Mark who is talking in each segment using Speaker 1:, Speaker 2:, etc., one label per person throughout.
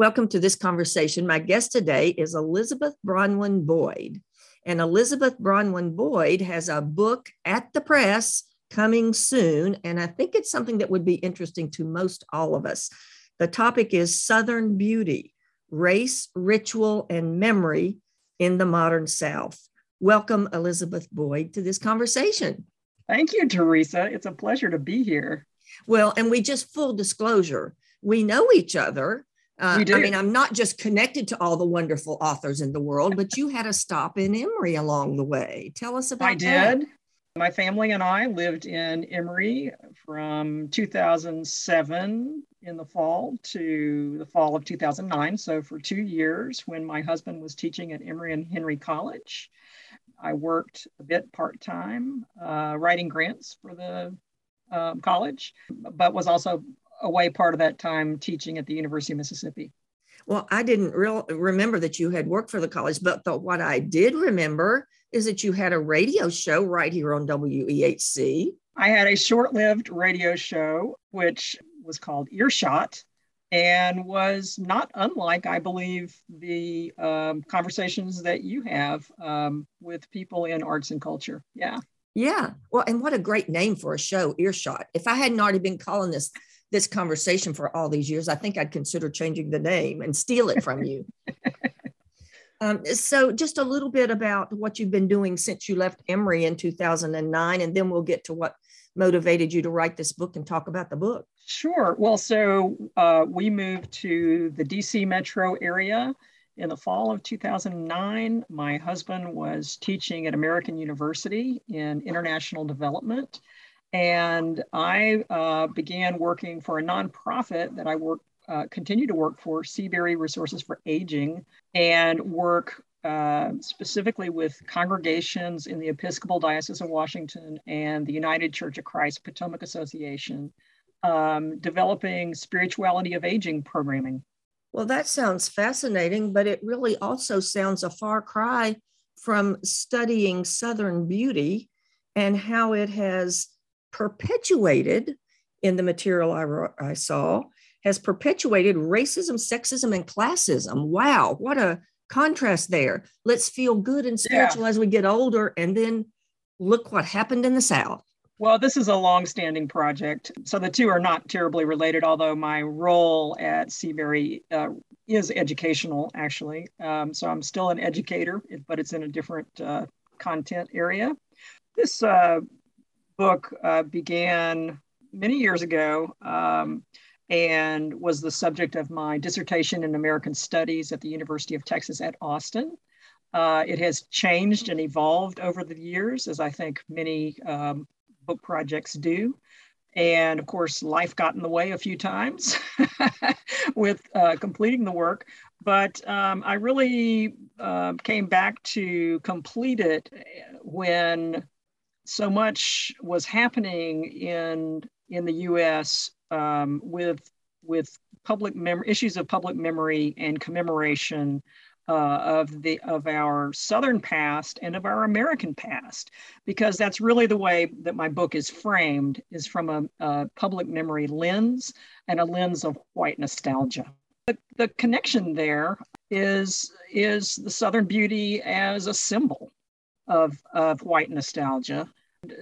Speaker 1: Welcome to this conversation. My guest today is Elizabeth Bronwyn Boyd. And Elizabeth Bronwyn Boyd has a book at the press coming soon. And I think it's something that would be interesting to most all of us. The topic is Southern Beauty Race, Ritual, and Memory in the Modern South. Welcome, Elizabeth Boyd, to this conversation.
Speaker 2: Thank you, Teresa. It's a pleasure to be here.
Speaker 1: Well, and we just full disclosure, we know each other uh, I mean, I'm not just connected to all the wonderful authors in the world, but you had a stop in Emory along the way. Tell us about
Speaker 2: I
Speaker 1: that.
Speaker 2: did. My family and I lived in Emory from 2007 in the fall to the fall of 2009. So, for two years, when my husband was teaching at Emory and Henry College, I worked a bit part time, uh, writing grants for the um, college, but was also away part of that time teaching at the University of Mississippi.
Speaker 1: Well, I didn't real remember that you had worked for the college, but the, what I did remember is that you had a radio show right here on WEHC.
Speaker 2: I had a short-lived radio show which was called Earshot and was not unlike, I believe, the um, conversations that you have um, with people in arts and culture. Yeah.
Speaker 1: Yeah. Well, and what a great name for a show, Earshot. If I hadn't already been calling this this conversation for all these years, I think I'd consider changing the name and steal it from you. um, so, just a little bit about what you've been doing since you left Emory in 2009, and then we'll get to what motivated you to write this book and talk about the book.
Speaker 2: Sure. Well, so uh, we moved to the DC metro area in the fall of 2009. My husband was teaching at American University in international development. And I uh, began working for a nonprofit that I work, uh, continue to work for, Seabury Resources for Aging, and work uh, specifically with congregations in the Episcopal Diocese of Washington and the United Church of Christ Potomac Association, um, developing spirituality of aging programming.
Speaker 1: Well, that sounds fascinating, but it really also sounds a far cry from studying Southern beauty and how it has perpetuated in the material I, I saw, has perpetuated racism, sexism, and classism. Wow, what a contrast there. Let's feel good and spiritual yeah. as we get older, and then look what happened in the South.
Speaker 2: Well, this is a long-standing project, so the two are not terribly related. Although my role at Seabury uh, is educational, actually, um, so I'm still an educator, but it's in a different uh, content area. This uh, book uh, began many years ago um, and was the subject of my dissertation in American Studies at the University of Texas at Austin. Uh, it has changed and evolved over the years, as I think many um, book projects do. And of course, life got in the way a few times with uh, completing the work. But um, I really uh, came back to complete it when so much was happening in in the U.S. Um, with with public mem- issues of public memory and commemoration uh, of the of our Southern past and of our American past, because that's really the way that my book is framed is from a, a public memory lens and a lens of white nostalgia. The, the connection there is is the Southern beauty as a symbol of, of white nostalgia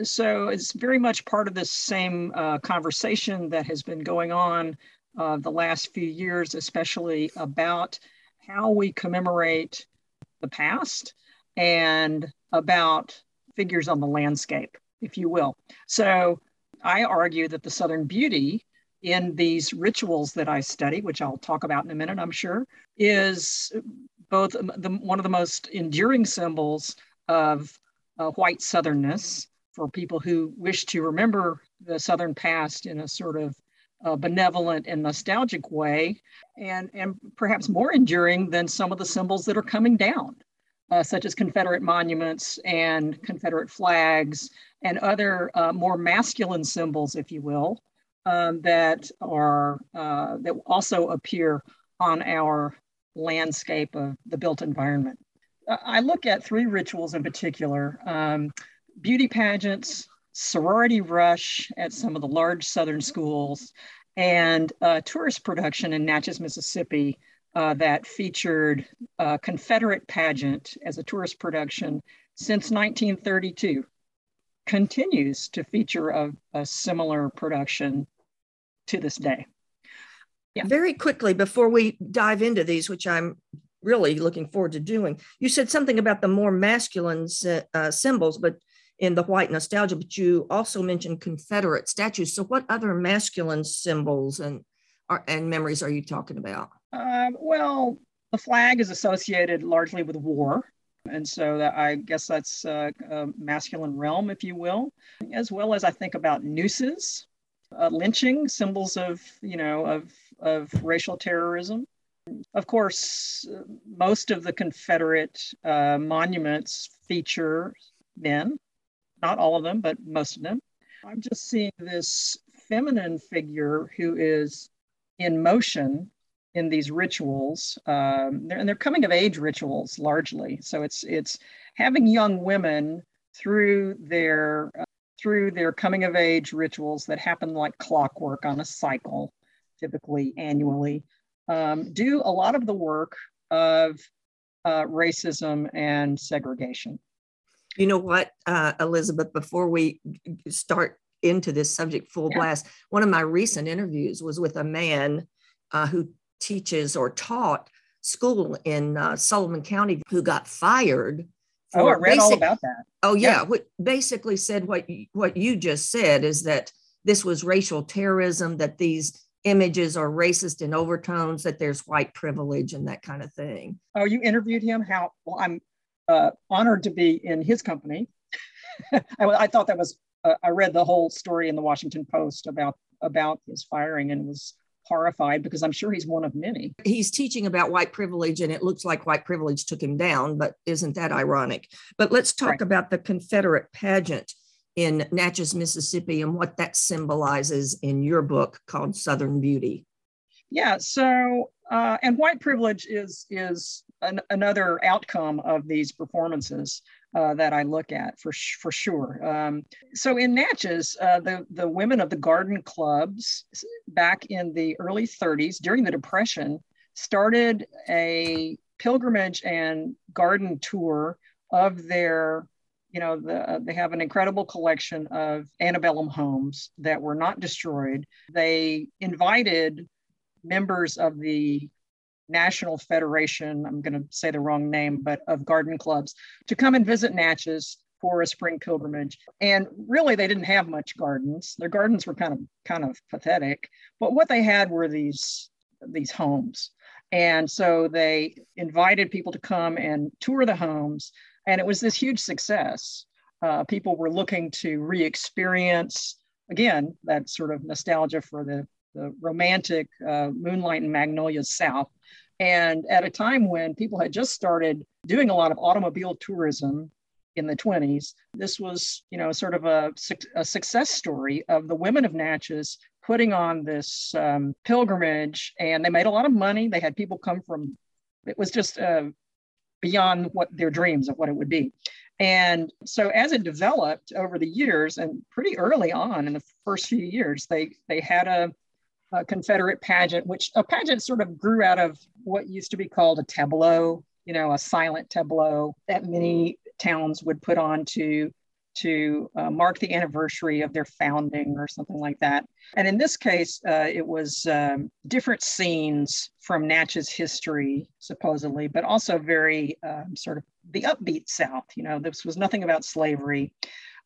Speaker 2: so it's very much part of this same uh, conversation that has been going on uh, the last few years, especially about how we commemorate the past and about figures on the landscape, if you will. So I argue that the Southern beauty in these rituals that I study, which I'll talk about in a minute, I'm sure, is both the, one of the most enduring symbols of uh, white Southernness for people who wish to remember the Southern past in a sort of uh, benevolent and nostalgic way, and, and perhaps more enduring than some of the symbols that are coming down, uh, such as Confederate monuments and Confederate flags and other uh, more masculine symbols, if you will, um, that are uh, that also appear on our landscape of the built environment. I look at three rituals in particular. Um, beauty pageants, sorority rush at some of the large Southern schools, and uh, tourist production in Natchez, Mississippi uh, that featured a Confederate pageant as a tourist production since 1932 continues to feature a, a similar production to this day.
Speaker 1: Yeah. Very quickly, before we dive into these, which I'm really looking forward to doing, you said something about the more masculine uh, symbols, but in the white nostalgia, but you also mentioned Confederate statues. So, what other masculine symbols and and memories are you talking about?
Speaker 2: Uh, well, the flag is associated largely with war. And so that, I guess that's a, a, masculine realm, if you will, as well as I think about nooses, uh, lynching, symbols of, you know, of, of racial terrorism. Of course, most of the Confederate uh, monuments feature men, not all of them, but most of them. I'm just seeing this feminine figure who is in motion in these rituals, um, they're, and they're coming of age rituals largely. So it's it's having young women through their uh, through their coming of age rituals that happen like clockwork on a cycle, typically annually, um, do a lot of the work of uh, racism and segregation.
Speaker 1: You know what, uh, Elizabeth? Before we start into this subject full yeah. blast, one of my recent interviews was with a man uh, who teaches or taught school in uh, Sullivan County who got fired.
Speaker 2: oh, I read basic, all about that.
Speaker 1: Oh, yeah. yeah. basically said what, what you just said is that this was racial terrorism, that these images are racist in overtones, that there's white privilege and that kind of thing.
Speaker 2: Oh, you interviewed him? How? Well, I'm uh, honored to be in his company. I, I, thought that was, uh, I read the whole story in the Washington Post about about his firing and was horrified because I'm sure he's one of many.
Speaker 1: He's teaching about white privilege, and it looks like white privilege took him down, but isn't that ironic? But let's talk right. about the Confederate pageant in Natchez, Mississippi, and what that symbolizes in your book called Southern Beauty.
Speaker 2: Yeah, so uh, and white privilege is is an, another outcome of these performances uh, that I look at for for sure. Um, so in Natchez, uh, the the women of the garden clubs back in the early 30s during the Depression started a pilgrimage and garden tour of their you know the, uh, they have an incredible collection of antebellum homes that were not destroyed they invited members of the National Federation, I'm going to say the wrong name, but of garden clubs to come and visit Natchez for a spring pilgrimage. And really they didn't have much gardens. Their gardens were kind of kind of pathetic, but what they had were these these homes. And so they invited people to come and tour the homes and it was this huge success. Uh, people were looking to re-experience again that sort of nostalgia for the the romantic uh, Moonlight and Magnolias South. And at a time when people had just started doing a lot of automobile tourism in the 20s, this was, you know, sort of a, a success story of the women of Natchez putting on this um, pilgrimage. And they made a lot of money. They had people come from, it was just uh, beyond what their dreams of what it would be. And so as it developed over the years and pretty early on in the first few years, they they had a uh, Confederate pageant, which a pageant sort of grew out of what used to be called a tableau, you know, a silent tableau that many towns would put on to to uh, mark the anniversary of their founding or something like that. And in this case, uh, it was um, different scenes from Natchez history, supposedly, but also very um, sort of the upbeat South. You know, this was nothing about slavery.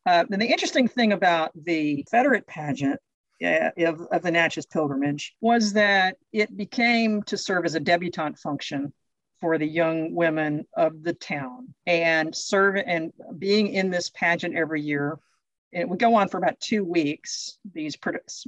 Speaker 2: Uh, and the interesting thing about the Confederate pageant uh, of, of the Natchez pilgrimage was that it became to serve as a debutante function for the young women of the town and serve and being in this pageant every year. It would go on for about two weeks, these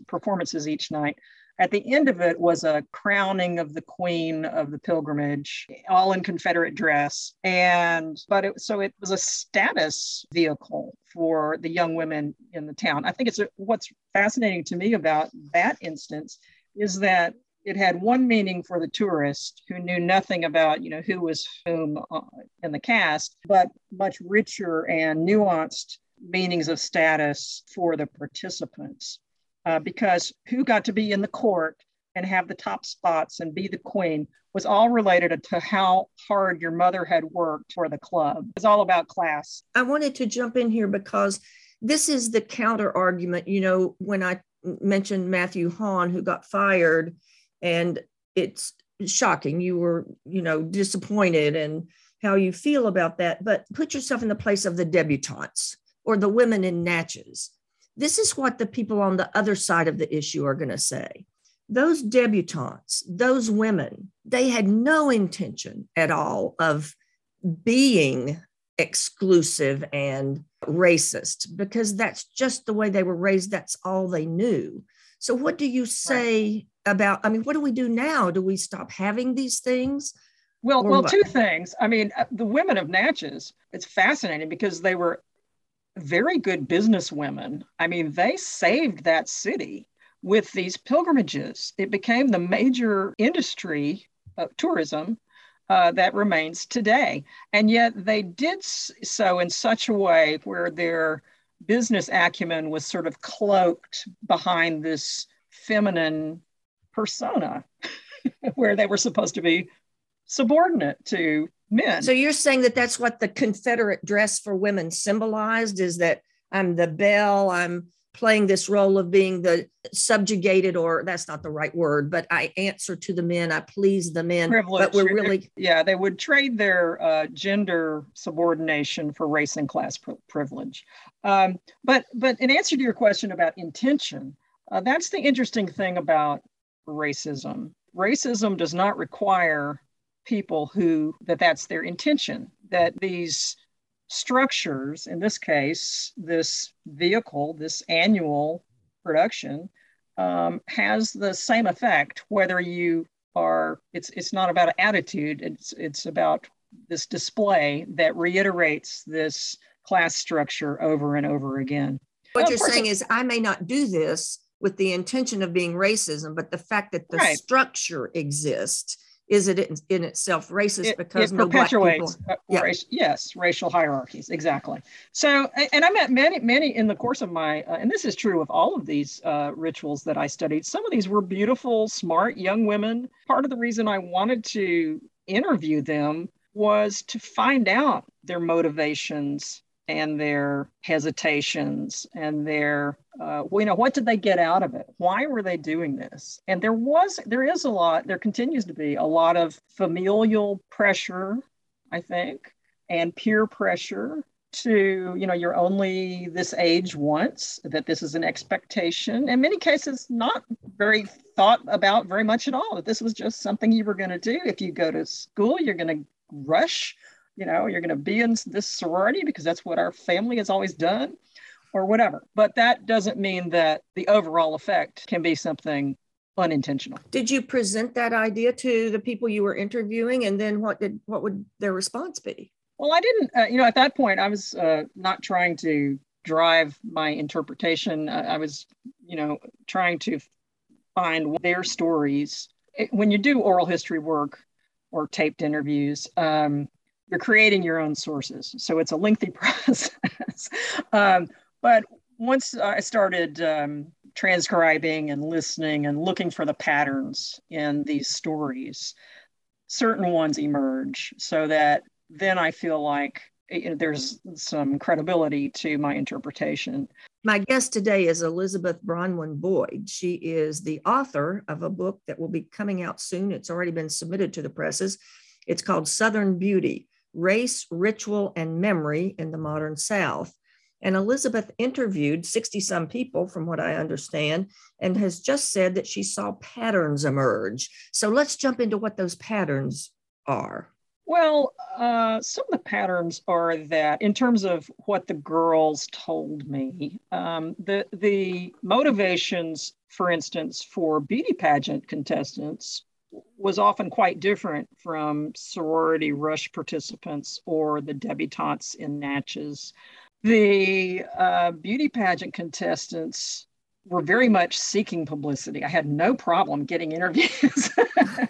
Speaker 2: performances each night. At the end of it was a crowning of the queen of the pilgrimage, all in Confederate dress. And, but it, so it was a status vehicle for the young women in the town. I think it's a, what's fascinating to me about that instance is that it had one meaning for the tourist who knew nothing about you know who was whom uh, in the cast but much richer and nuanced meanings of status for the participants uh, because who got to be in the court and have the top spots and be the queen was all related to how hard your mother had worked for the club. It's all about class.
Speaker 1: I wanted to jump in here because this is the counter argument. You know, when I mentioned Matthew Hawn, who got fired, and it's shocking. You were, you know, disappointed and how you feel about that. But put yourself in the place of the debutantes or the women in Natchez. This is what the people on the other side of the issue are going to say those debutantes, those women, they had no intention at all of being exclusive and racist because that's just the way they were raised. That's all they knew. So, what do you say right. about? I mean, what do we do now? Do we stop having these things?
Speaker 2: Well, well, what? two things. I mean, uh, the women of Natchez, it's fascinating because they were very good business women. I mean, they saved that city with these pilgrimages. It became the major industry of tourism uh, that remains today. And yet they did so in such a way where their business acumen was sort of cloaked behind this feminine persona, where they were supposed to be subordinate to men.
Speaker 1: So you're saying that that's what the Confederate dress for women symbolized is that I'm the belle, I'm playing this role of being the subjugated or that's not the right word but i answer to the men i please the men Privilege. but we're really
Speaker 2: yeah they would trade their uh, gender subordination for race and class privilege um, but but in answer to your question about intention uh, that's the interesting thing about racism racism does not require people who that that's their intention that these structures, in this case, this vehicle, this annual production, um, has the same effect whether you are it's it's not about attitude it's it's about this display that reiterates this class structure over and over again
Speaker 1: what you're saying is i may not do this with the intention of being racism but the fact that the right. structure exists is it in, in itself racist it, because it no perpetuates
Speaker 2: black people, uh, race, yes racial hierarchies exactly. So and i met many many in the course of my uh, and this is true of all of these uh, rituals that i studied. Some of these were beautiful smart young women. Part of the reason i wanted to interview them was to find out their motivations and their hesitations and their uh, you know what did they get out of it? Why were they doing this? And there was there is a lot there continues to be a lot of familial pressure i think and peer pressure to you know you're only this age once that this is an expectation. In many cases not very thought about very much at all that this was just something you were going to do. If you go to school you're going to rush you know, you're going to be in this sorority because that's what our family has always done or whatever. But that doesn't mean that the overall effect can be something unintentional.
Speaker 1: Did you present that idea to the people you were interviewing and then what did what would their response be?
Speaker 2: Well, I didn't uh, you know at that point I was uh, not trying to drive my interpretation. Uh, I was you know trying to find their stories. When you do oral history work or taped interviews, um, you're creating your own sources. So it's a lengthy process. um, but once I started um, transcribing and listening and looking for the patterns in these stories, certain ones emerge so that then I feel like you know, there's some credibility to my interpretation.
Speaker 1: My guest today is Elizabeth Bronwyn Boyd. She is the author of a book that will be coming out soon. It's already been submitted to the presses. It's called Southern Beauty Race, Ritual, and Memory in the Modern South. And Elizabeth interviewed 60 some people, from what I understand, and has just said that she saw patterns emerge. So let's jump into what those patterns are.
Speaker 2: Well, uh, some of the patterns are that, in terms of what the girls told me, um, the the motivations, for instance, for beauty pageant contestants was often quite different from sorority rush participants or the debutantes in Natchez. The uh, beauty pageant contestants were very much seeking publicity. I had no problem getting interviews.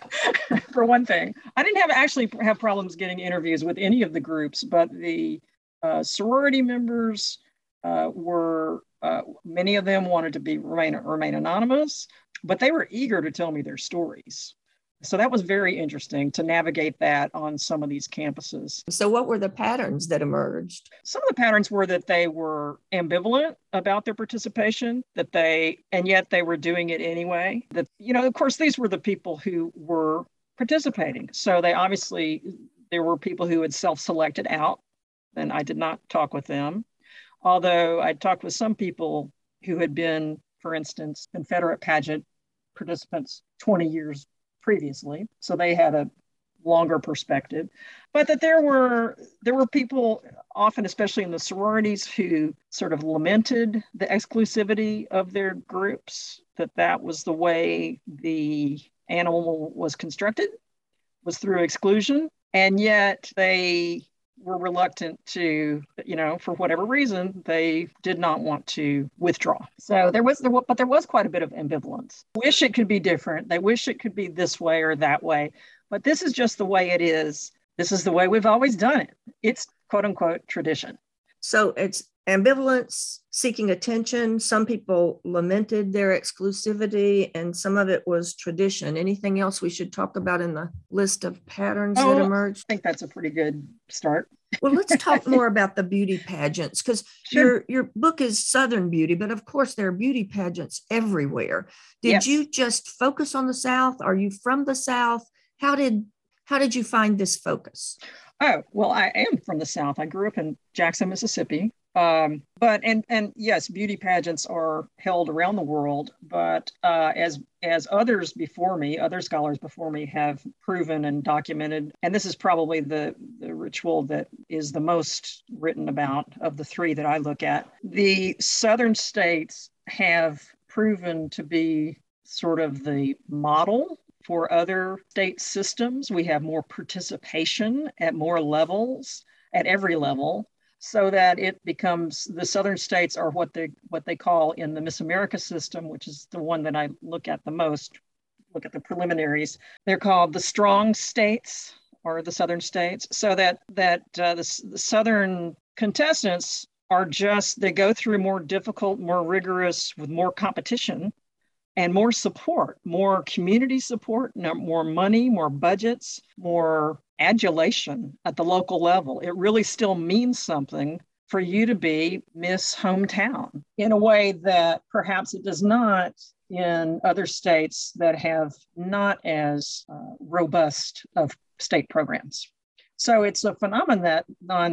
Speaker 2: For one thing, I didn't have actually have problems getting interviews with any of the groups, but the uh, sorority members uh, were uh, many of them wanted to be remain remain anonymous, but they were eager to tell me their stories. So that was very interesting to navigate that on some of these campuses.
Speaker 1: So, what were the patterns that emerged?
Speaker 2: Some of the patterns were that they were ambivalent about their participation, that they, and yet they were doing it anyway. That, you know, of course, these were the people who were participating. So, they obviously, there were people who had self selected out, and I did not talk with them. Although I talked with some people who had been, for instance, Confederate pageant participants 20 years previously, so they had a longer perspective but that there were there were people often especially in the sororities who sort of lamented the exclusivity of their groups that that was the way the animal was constructed was through exclusion and yet they were reluctant to, you know, for whatever reason, they did not want to withdraw. So there was, there, but there was quite a bit of ambivalence. Wish it could be different. They wish it could be this way or that way, but this is just the way it is. This is the way we've always done it. It's quote unquote tradition.
Speaker 1: So it's ambivalence, seeking attention. Some people lamented their exclusivity, and some of it was tradition. Anything else we should talk about in the list of patterns oh, that emerged?
Speaker 2: I think that's a pretty good start.
Speaker 1: well, let's talk more about the beauty pageants because sure. your your book is Southern beauty, but of course there are beauty pageants everywhere. Did yes. you just focus on the South? Are you from the South? How did how did you find this focus?
Speaker 2: Oh, well, I am from the South. I grew up in Jackson, Mississippi. Um, but and and yes, beauty pageants are held around the world. But uh, as as others before me, other scholars before me have proven and documented, and this is probably the the ritual that is the most written about of the three that I look at. The southern states have proven to be sort of the model for other state systems. We have more participation at more levels, at every level, so that it becomes the southern states are what they what they call in the Miss America system, which is the one that I look at the most, look at the preliminaries. They're called the strong states or the southern states, so that that uh, the, the southern contestants are just they go through more difficult, more rigorous, with more competition and more support, more community support, more money, more budgets, more adulation at the local level. It really still means something for you to be Miss Hometown in a way that perhaps it does not in other states that have not as uh, robust of state programs. So it's a phenomenon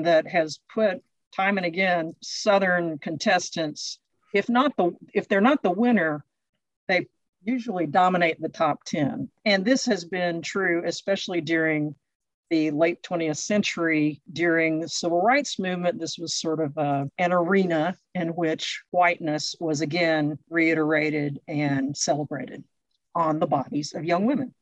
Speaker 2: that, has put time and again Southern contestants, if not the if they're not the winner, usually dominate the top 10. And this has been true, especially during the late 20th century, during the civil rights movement. This was sort of a, an arena in which whiteness was again reiterated and celebrated on the bodies of young women.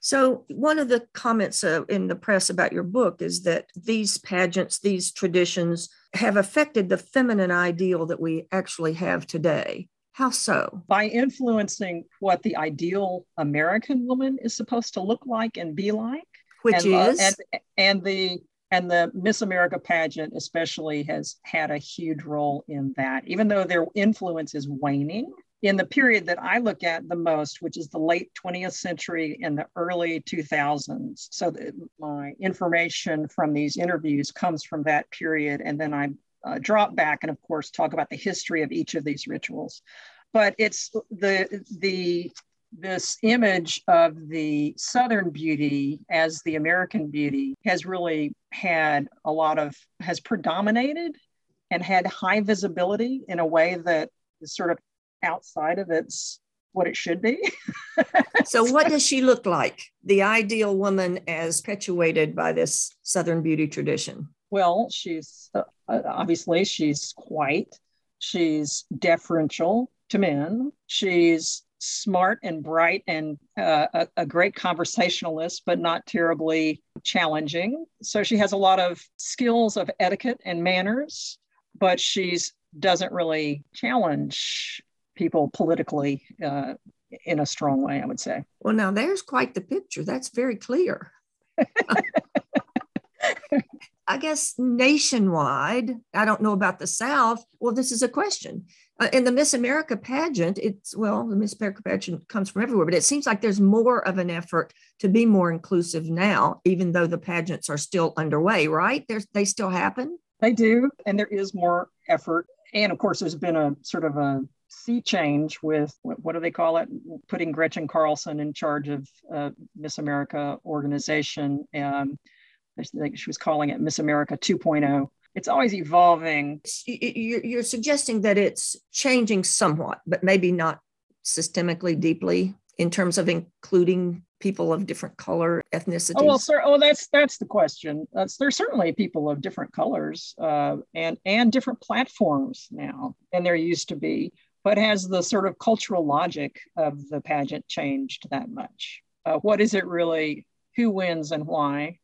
Speaker 1: So, one of the comments uh, in the press about your book is that these pageants, these traditions, have affected the feminine ideal that we actually have today. How so?
Speaker 2: By influencing what the ideal American woman is supposed to look like and be like.
Speaker 1: Which and, is?
Speaker 2: Uh, and, and the and the Miss America pageant especially has had a huge role in that, even though their influence is waning. In the period that I look at the most, which is the late 20th century and the early 2000s. So my information from these interviews comes from that period. And then I uh, drop back and of course talk about the history of each of these rituals. But it's the the this image of the southern beauty as the american beauty has really had a lot of has predominated and had high visibility in a way that is sort of outside of its what it should be.
Speaker 1: So what does she look like the ideal woman as perpetuated by this southern beauty tradition
Speaker 2: well, she's uh, uh, obviously she's white. She's deferential to men. She's smart and bright and uh, a, a, great conversationalist, but not terribly challenging. So she has a lot of skills of etiquette and manners, but she's doesn't really challenge people politically uh, in a strong way, I would say.
Speaker 1: Well, now there's quite the picture. That's very clear. I guess nationwide, I don't know about the South. Well, this is a question. Uh, in the Miss America pageant, it's well, the Miss America pageant comes from everywhere, but it seems like there's more of an effort to be more inclusive now, even though the pageants are still underway, right? There's, they still happen.
Speaker 2: They do, and there is more effort. And of course, there's been a sort of a sea change with what, do they call it? Putting Gretchen Carlson in charge of uh, Miss America organization. Um, I think she was calling it Miss America 2.0. It's always evolving.
Speaker 1: You're suggesting that it's changing somewhat, but maybe not systemically deeply in terms of including people of different color ethnicities?
Speaker 2: Oh well, sir. Oh, that's that's the question. That's, there's certainly people of different colors uh, and and different platforms now than there used to be. But has the sort of cultural logic of the pageant changed that much? Uh, what is it really? Who wins and why?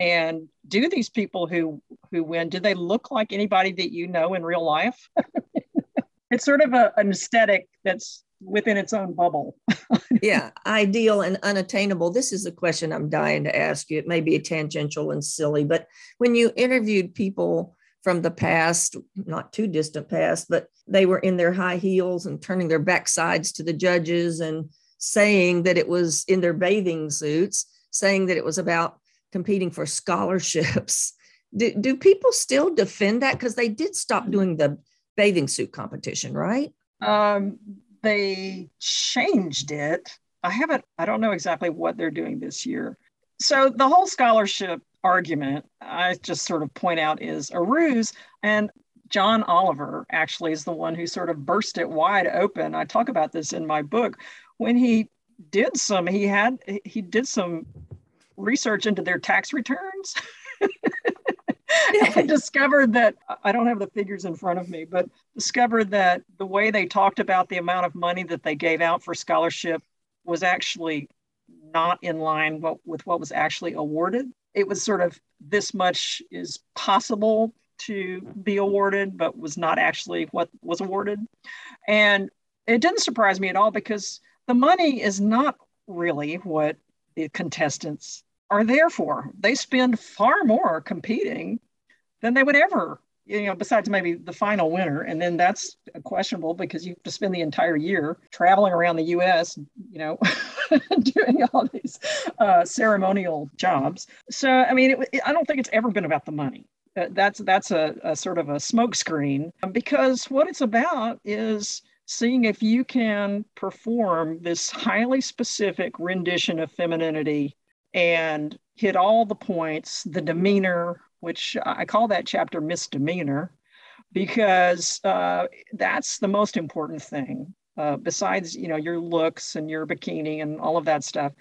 Speaker 2: And do these people who who win do they look like anybody that you know in real life? it's sort of a, an aesthetic that's within its own bubble.
Speaker 1: yeah, ideal and unattainable. This is a question I'm dying to ask you. It may be tangential and silly, but when you interviewed people from the past, not too distant past, but they were in their high heels and turning their backsides to the judges and saying that it was in their bathing suits, saying that it was about competing for scholarships. Do, do people still defend that? Because they did stop doing the bathing suit competition, right?
Speaker 2: Um, they changed it. I haven't, I don't know exactly what they're doing this year. So the whole scholarship argument, I just sort of point out, is a ruse. And John Oliver actually is the one who sort of burst it wide open. I talk about this in my book. When he did some, he had, he did some research into their tax returns. and discovered that I don't have the figures in front of me, but discovered that the way they talked about the amount of money that they gave out for scholarship was actually not in line with what was actually awarded it was sort of this much is possible to be awarded, but was not actually what was awarded. And it didn't surprise me at all because the money is not really what the contestants are there for. They spend far more competing than they would ever you know, besides maybe the final winner. And then that's questionable because you have to spend the entire year traveling around the US, you know, doing all these uh, ceremonial jobs. So, I mean, it, I don't think it's ever been about the money. Uh, that's that's a, a sort of a smokescreen because what it's about is seeing if you can perform this highly specific rendition of femininity and hit all the points the demeanor which I call that chapter misdemeanor because uh, that's the most important thing. Uh, besides, you know, your looks and your bikini and all of that stuff,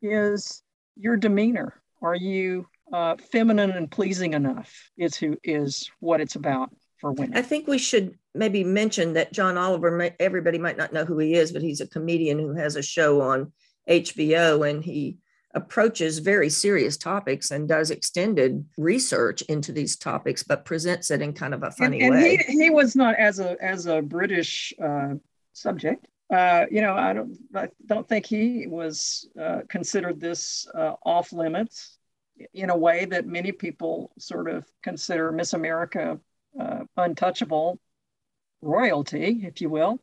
Speaker 2: is your demeanor. Are you uh, feminine and pleasing enough? Is who is what it's about for women.
Speaker 1: I think we should maybe mention that John Oliver. Everybody might not know who he is, but he's a comedian who has a show on HBO, and he approaches very serious topics and does extended research into these topics, but presents it in kind of a funny
Speaker 2: and,
Speaker 1: and
Speaker 2: way. He, he was not as a as a British uh, subject. Uh, you know, I don't I don't think he was uh, considered this uh, off limits in a way that many people sort of consider Miss America uh, untouchable royalty, if you will.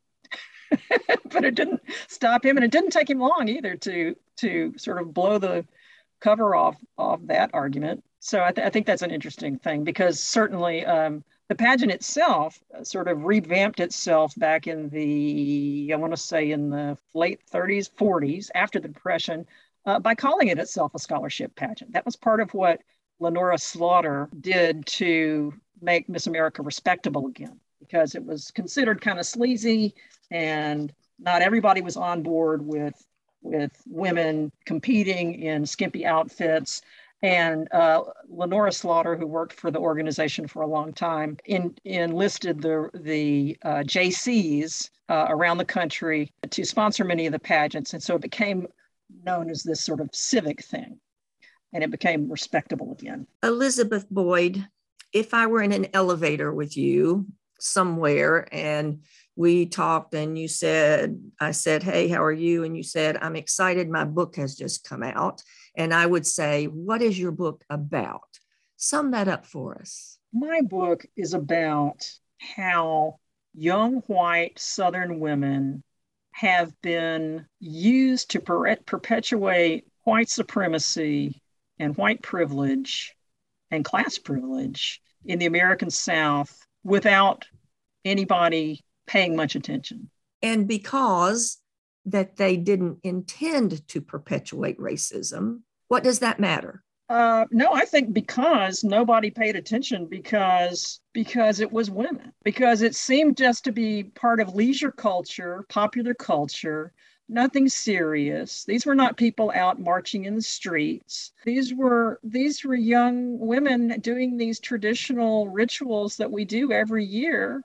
Speaker 2: but it didn't stop him, and it didn't take him long either to to sort of blow the cover off of that argument. So I, th- I think that's an interesting thing because certainly um, the pageant itself sort of revamped itself back in the I want to say in the late 30s, 40s after the Depression uh, by calling it itself a scholarship pageant. That was part of what Lenora Slaughter did to make Miss America respectable again because it was considered kind of sleazy and not everybody was on board with with women competing in skimpy outfits. And uh, Lenora Slaughter, who worked for the organization for a long time, in, enlisted the, the uh, Jaycees uh, around the country to sponsor many of the pageants. And so it became known as this sort of civic thing. And it became respectable again.
Speaker 1: Elizabeth Boyd, if I were in an elevator with you somewhere and we talked and you said, I said, Hey, how are you? And you said, I'm excited. My book has just come out. And I would say, What is your book about? Sum that up for us.
Speaker 2: My book is about how young white Southern women have been used to per- perpetuate white supremacy and white privilege and class privilege in the American South without anybody paying much attention.
Speaker 1: And because that they didn't intend to perpetuate racism, what does that matter?
Speaker 2: Uh, no, I think because nobody paid attention because because it was women because it seemed just to be part of leisure culture, popular culture, nothing serious. These were not people out marching in the streets. These were these were young women doing these traditional rituals that we do every year,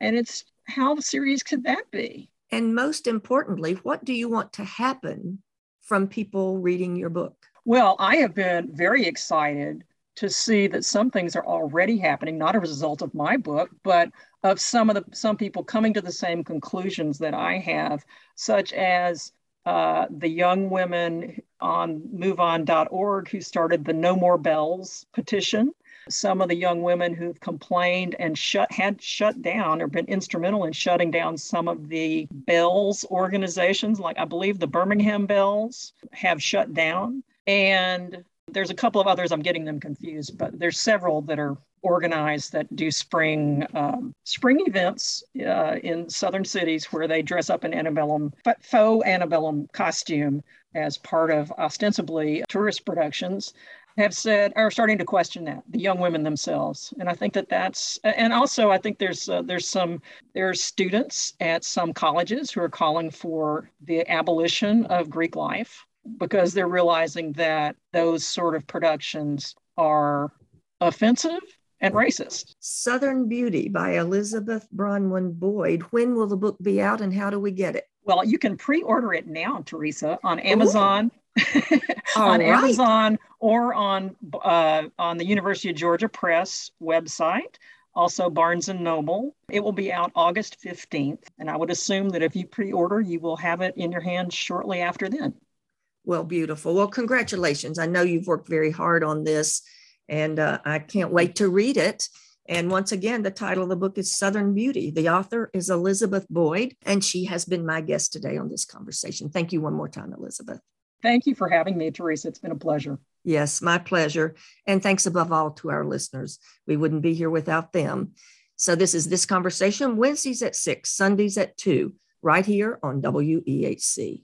Speaker 2: and it's how serious could that be?
Speaker 1: And most importantly, what do you want to happen from people reading your book?
Speaker 2: Well, I have been very excited to see that some things are already happening, not a result of my book, but of some of the some people coming to the same conclusions that I have, such as uh, the young women on MoveOn.org who started the No More Belles petition. Some of the young women who've complained and shut had shut down or been instrumental in shutting down some of the belles organizations, like I believe the Birmingham Belles have shut down. And there's a couple of others, I'm getting them confused, but there's several that are organized that do spring um, spring events uh, in southern cities where they dress up in antebellum faux antebellum costume as part of ostensibly tourist productions have said are starting to question that the young women themselves. And i think that that's and also i think there's uh, there's some there are students at some colleges who are calling for the abolition of greek life because they're realizing that those sort of productions are offensive and racist.
Speaker 1: Southern Beauty by Elizabeth Bronwyn Boyd. When will the book be out and how do we get it?
Speaker 2: Well, you can pre-order it now, Teresa, on Amazon. on right. Amazon or on uh, on the University of Georgia Press website also Barnes and Noble. It will be out August 15th, and I would assume that if you pre-order, you will have it in your hands shortly after then.
Speaker 1: Well, beautiful. Well, congratulations. I know you've worked very hard on this, and uh, I can't wait to read it. And once again, the title of the book is Southern Beauty. The author is Elizabeth Boyd, and she has been my guest today on this conversation. Thank you one more time, Elizabeth.
Speaker 2: Thank you for having me, Teresa. It's been a pleasure.
Speaker 1: Yes, my pleasure. And thanks above all to our listeners. We wouldn't be here without them. So, this is This Conversation, Wednesdays at 6, Sundays at 2, right here on WEHC.